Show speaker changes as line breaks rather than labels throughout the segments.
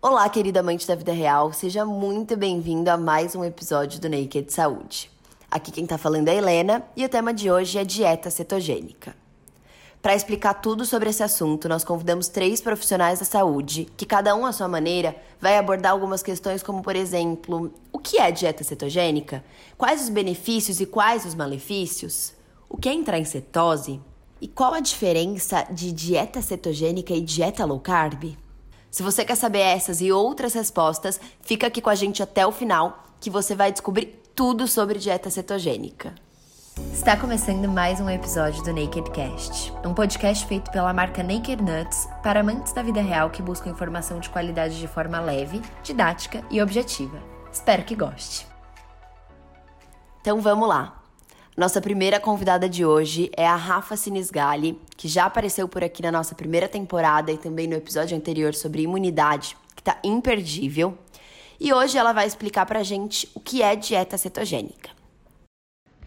Olá, querida amante da vida real, seja muito bem-vindo a mais um episódio do Naked Saúde. Aqui quem tá falando é Helena e o tema de hoje é dieta cetogênica. Para explicar tudo sobre esse assunto, nós convidamos três profissionais da saúde, que cada um à sua maneira vai abordar algumas questões como, por exemplo, o que é dieta cetogênica? Quais os benefícios e quais os malefícios? O que é entrar em cetose? E qual a diferença de dieta cetogênica e dieta low carb? Se você quer saber essas e outras respostas, fica aqui com a gente até o final, que você vai descobrir tudo sobre dieta cetogênica. Está começando mais um episódio do Naked Cast, um podcast feito pela marca Naked Nuts para amantes da vida real que buscam informação de qualidade de forma leve, didática e objetiva. Espero que goste. Então vamos lá. Nossa primeira convidada de hoje é a Rafa Sinisgali, que já apareceu por aqui na nossa primeira temporada e também no episódio anterior sobre imunidade, que tá imperdível. E hoje ela vai explicar pra gente o que é dieta cetogênica.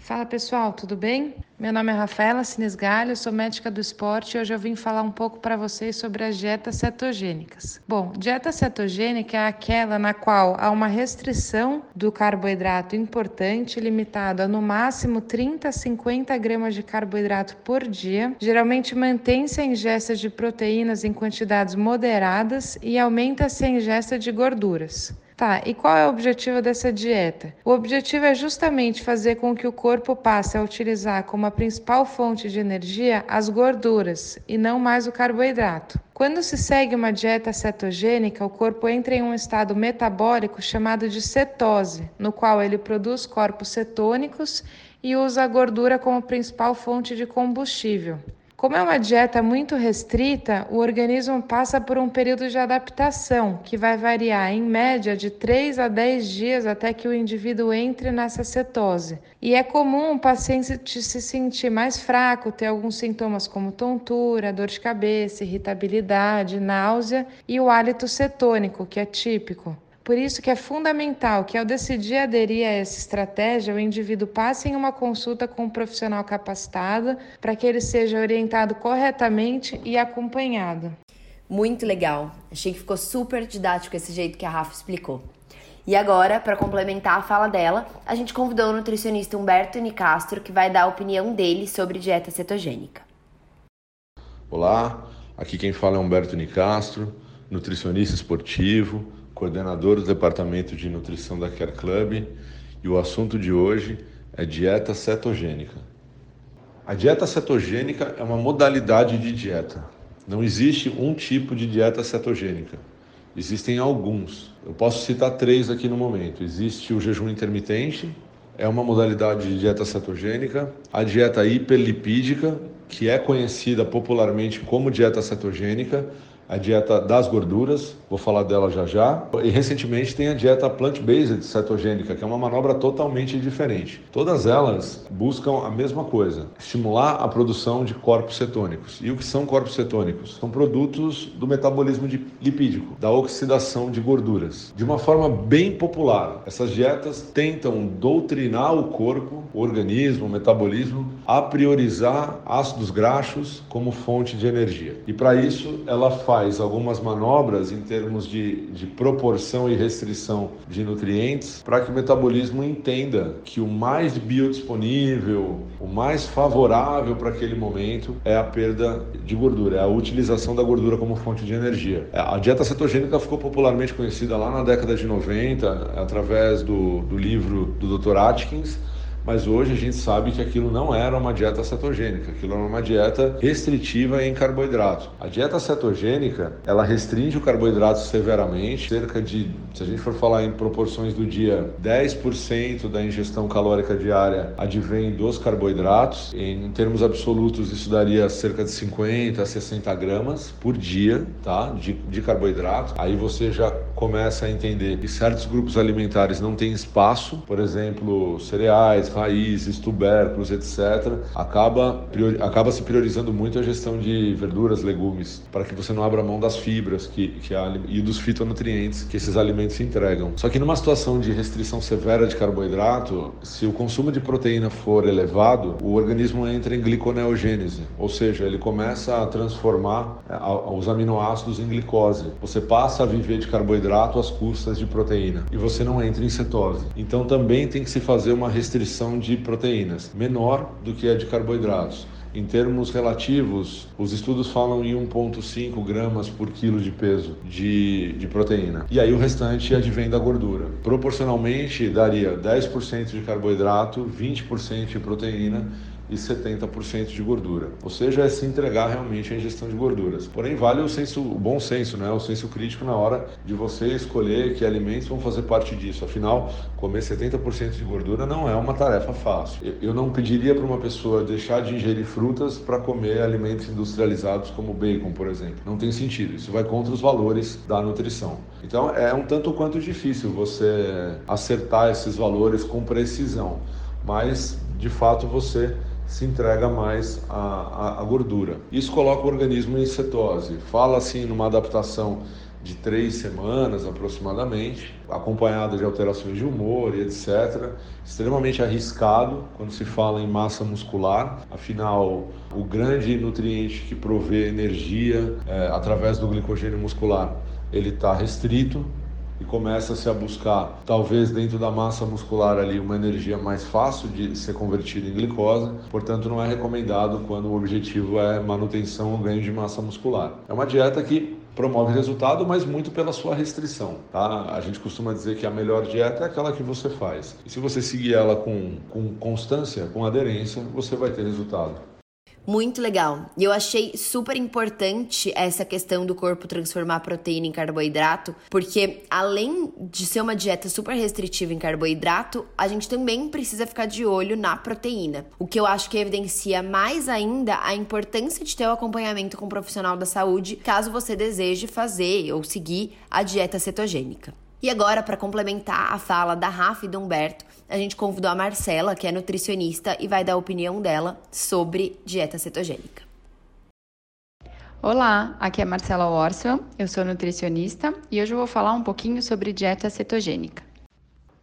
Fala pessoal, tudo bem? Meu nome é Rafaela Sinesgalho, sou médica do esporte e hoje eu vim falar um pouco para vocês sobre as dietas cetogênicas. Bom, dieta cetogênica é aquela na qual há uma restrição do carboidrato importante, limitado a no máximo 30 a 50 gramas de carboidrato por dia. Geralmente mantém-se a ingesta de proteínas em quantidades moderadas e aumenta-se a ingesta de gorduras. Tá, e qual é o objetivo dessa dieta? O objetivo é justamente fazer com que o corpo passe a utilizar como a principal fonte de energia as gorduras e não mais o carboidrato. Quando se segue uma dieta cetogênica, o corpo entra em um estado metabólico chamado de cetose, no qual ele produz corpos cetônicos e usa a gordura como principal fonte de combustível. Como é uma dieta muito restrita, o organismo passa por um período de adaptação, que vai variar em média de 3 a 10 dias até que o indivíduo entre nessa cetose. E é comum o paciente se sentir mais fraco, ter alguns sintomas como tontura, dor de cabeça, irritabilidade, náusea e o hálito cetônico, que é típico. Por isso que é fundamental que ao decidir aderir a essa estratégia, o indivíduo passe em uma consulta com um profissional capacitado para que ele seja orientado corretamente e acompanhado.
Muito legal. Achei que ficou super didático esse jeito que a Rafa explicou. E agora, para complementar a fala dela, a gente convidou o nutricionista Humberto Nicastro, que vai dar a opinião dele sobre dieta cetogênica.
Olá, aqui quem fala é Humberto Nicastro, nutricionista esportivo, coordenador do Departamento de Nutrição da Care Club, e o assunto de hoje é dieta cetogênica. A dieta cetogênica é uma modalidade de dieta. Não existe um tipo de dieta cetogênica. Existem alguns. Eu posso citar três aqui no momento. Existe o jejum intermitente, é uma modalidade de dieta cetogênica, a dieta hiperlipídica, que é conhecida popularmente como dieta cetogênica, a dieta das gorduras, vou falar dela já já. E recentemente tem a dieta plant-based cetogênica, que é uma manobra totalmente diferente. Todas elas buscam a mesma coisa: estimular a produção de corpos cetônicos. E o que são corpos cetônicos? São produtos do metabolismo lipídico, da oxidação de gorduras. De uma forma bem popular, essas dietas tentam doutrinar o corpo, o organismo, o metabolismo a priorizar ácidos graxos como fonte de energia. E para isso ela faz algumas manobras em termos de, de proporção e restrição de nutrientes para que o metabolismo entenda que o mais biodisponível, o mais favorável para aquele momento é a perda de gordura, é a utilização da gordura como fonte de energia. A dieta cetogênica ficou popularmente conhecida lá na década de 90 através do, do livro do Dr. Atkins mas hoje a gente sabe que aquilo não era uma dieta cetogênica, aquilo era uma dieta restritiva em carboidrato. A dieta cetogênica, ela restringe o carboidrato severamente, cerca de, se a gente for falar em proporções do dia, 10% da ingestão calórica diária advém dos carboidratos. Em termos absolutos, isso daria cerca de 50 a 60 gramas por dia, tá? De, de carboidrato. Aí você já começa a entender que certos grupos alimentares não têm espaço, por exemplo, cereais, raízes, tubérculos, etc., acaba, priori, acaba se priorizando muito a gestão de verduras, legumes, para que você não abra mão das fibras que, que a, e dos fitonutrientes que esses alimentos entregam. Só que numa situação de restrição severa de carboidrato, se o consumo de proteína for elevado, o organismo entra em gliconeogênese, ou seja, ele começa a transformar é, os aminoácidos em glicose. Você passa a viver de carboidrato às custas de proteína e você não entra em cetose. Então também tem que se fazer uma restrição de proteínas menor do que a de carboidratos. Em termos relativos, os estudos falam em 1,5 gramas por quilo de peso de, de proteína. E aí o restante advém da gordura. Proporcionalmente, daria 10% de carboidrato, 20% de proteína e 70% de gordura. Ou seja, é se entregar realmente à ingestão de gorduras. Porém, vale o senso, o bom senso, né? o senso crítico na hora de você escolher que alimentos vão fazer parte disso. Afinal, comer 70% de gordura não é uma tarefa fácil. Eu não pediria para uma pessoa deixar de ingerir frutas para comer alimentos industrializados como bacon, por exemplo. Não tem sentido. Isso vai contra os valores da nutrição. Então, é um tanto quanto difícil você acertar esses valores com precisão. Mas, de fato, você se entrega mais à, à, gordura. Isso coloca o organismo em cetose. Fala assim numa adaptação de três semanas aproximadamente, acompanhada de alterações de humor e etc. Extremamente arriscado quando se fala em massa muscular, afinal, o grande nutriente que provê energia é, através do glicogênio muscular ele está restrito e começa-se a buscar, talvez dentro da massa muscular ali, uma energia mais fácil de ser convertida em glicose, portanto não é recomendado quando o objetivo é manutenção ou ganho de massa muscular. É uma dieta que promove resultado, mas muito pela sua restrição, tá? A gente costuma dizer que a melhor dieta é aquela que você faz. E se você seguir ela com, com constância, com aderência, você vai ter resultado.
Muito legal. E eu achei super importante essa questão do corpo transformar proteína em carboidrato, porque além de ser uma dieta super restritiva em carboidrato, a gente também precisa ficar de olho na proteína. O que eu acho que evidencia mais ainda a importância de ter o acompanhamento com um profissional da saúde, caso você deseje fazer ou seguir a dieta cetogênica. E agora, para complementar a fala da Rafa e do Humberto, a gente convidou a Marcela, que é nutricionista, e vai dar a opinião dela sobre dieta cetogênica.
Olá, aqui é Marcela Orson, eu sou nutricionista e hoje eu vou falar um pouquinho sobre dieta cetogênica.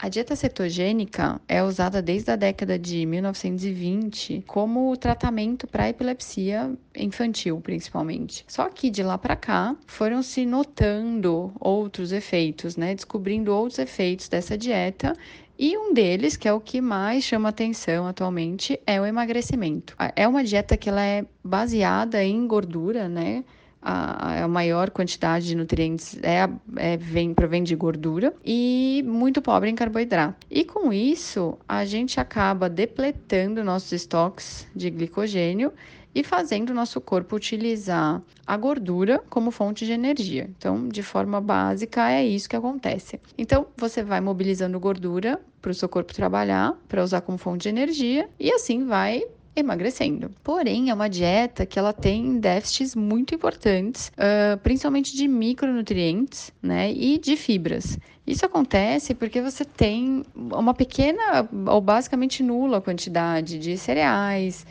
A dieta cetogênica é usada desde a década de 1920 como tratamento para epilepsia infantil, principalmente. Só que de lá para cá foram se notando outros efeitos, né? Descobrindo outros efeitos dessa dieta e um deles, que é o que mais chama atenção atualmente, é o emagrecimento. É uma dieta que ela é baseada em gordura, né? A, a maior quantidade de nutrientes é, é vem, provém de gordura e muito pobre em carboidrato. E com isso, a gente acaba depletando nossos estoques de glicogênio e fazendo o nosso corpo utilizar a gordura como fonte de energia. Então, de forma básica, é isso que acontece. Então, você vai mobilizando gordura para o seu corpo trabalhar, para usar como fonte de energia, e assim vai emagrecendo. Porém, é uma dieta que ela tem déficits muito importantes, uh, principalmente de micronutrientes, né, e de fibras. Isso acontece porque você tem uma pequena ou basicamente nula quantidade de cereais,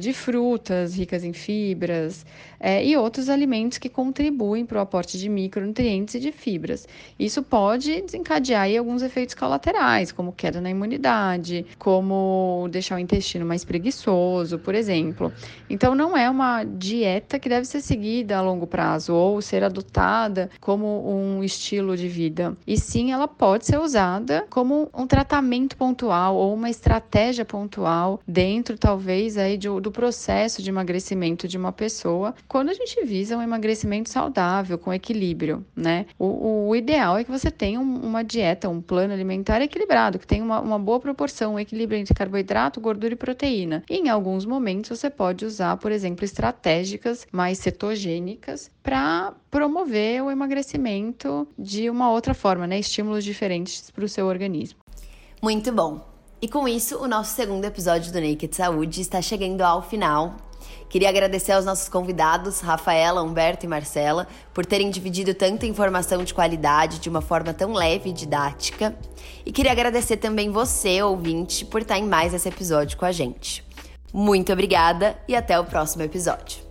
de frutas ricas em fibras é, e outros alimentos que contribuem para o aporte de micronutrientes e de fibras. Isso pode desencadear aí alguns efeitos colaterais, como queda na imunidade, como deixar o intestino mais preguiçoso, por exemplo. Então, não é uma dieta que deve ser seguida a longo prazo ou ser adotada como um estilo de vida. E sim, ela pode ser usada como um tratamento pontual ou uma estratégia pontual dentro, talvez, aí de, do processo de emagrecimento de uma pessoa, quando a gente visa um emagrecimento saudável, com equilíbrio, né? O, o ideal é que você tenha um, uma dieta, um plano alimentar equilibrado, que tenha uma, uma boa proporção, um equilíbrio entre carboidrato, gordura e proteína. E em alguns momentos você pode usar, por exemplo, estratégicas mais cetogênicas para promover o emagrecimento de uma outra forma, né? Estímulos diferentes para o seu organismo.
Muito bom. E com isso, o nosso segundo episódio do Naked Saúde está chegando ao final. Queria agradecer aos nossos convidados, Rafaela, Humberto e Marcela, por terem dividido tanta informação de qualidade de uma forma tão leve e didática. E queria agradecer também você, ouvinte, por estar em mais esse episódio com a gente. Muito obrigada e até o próximo episódio.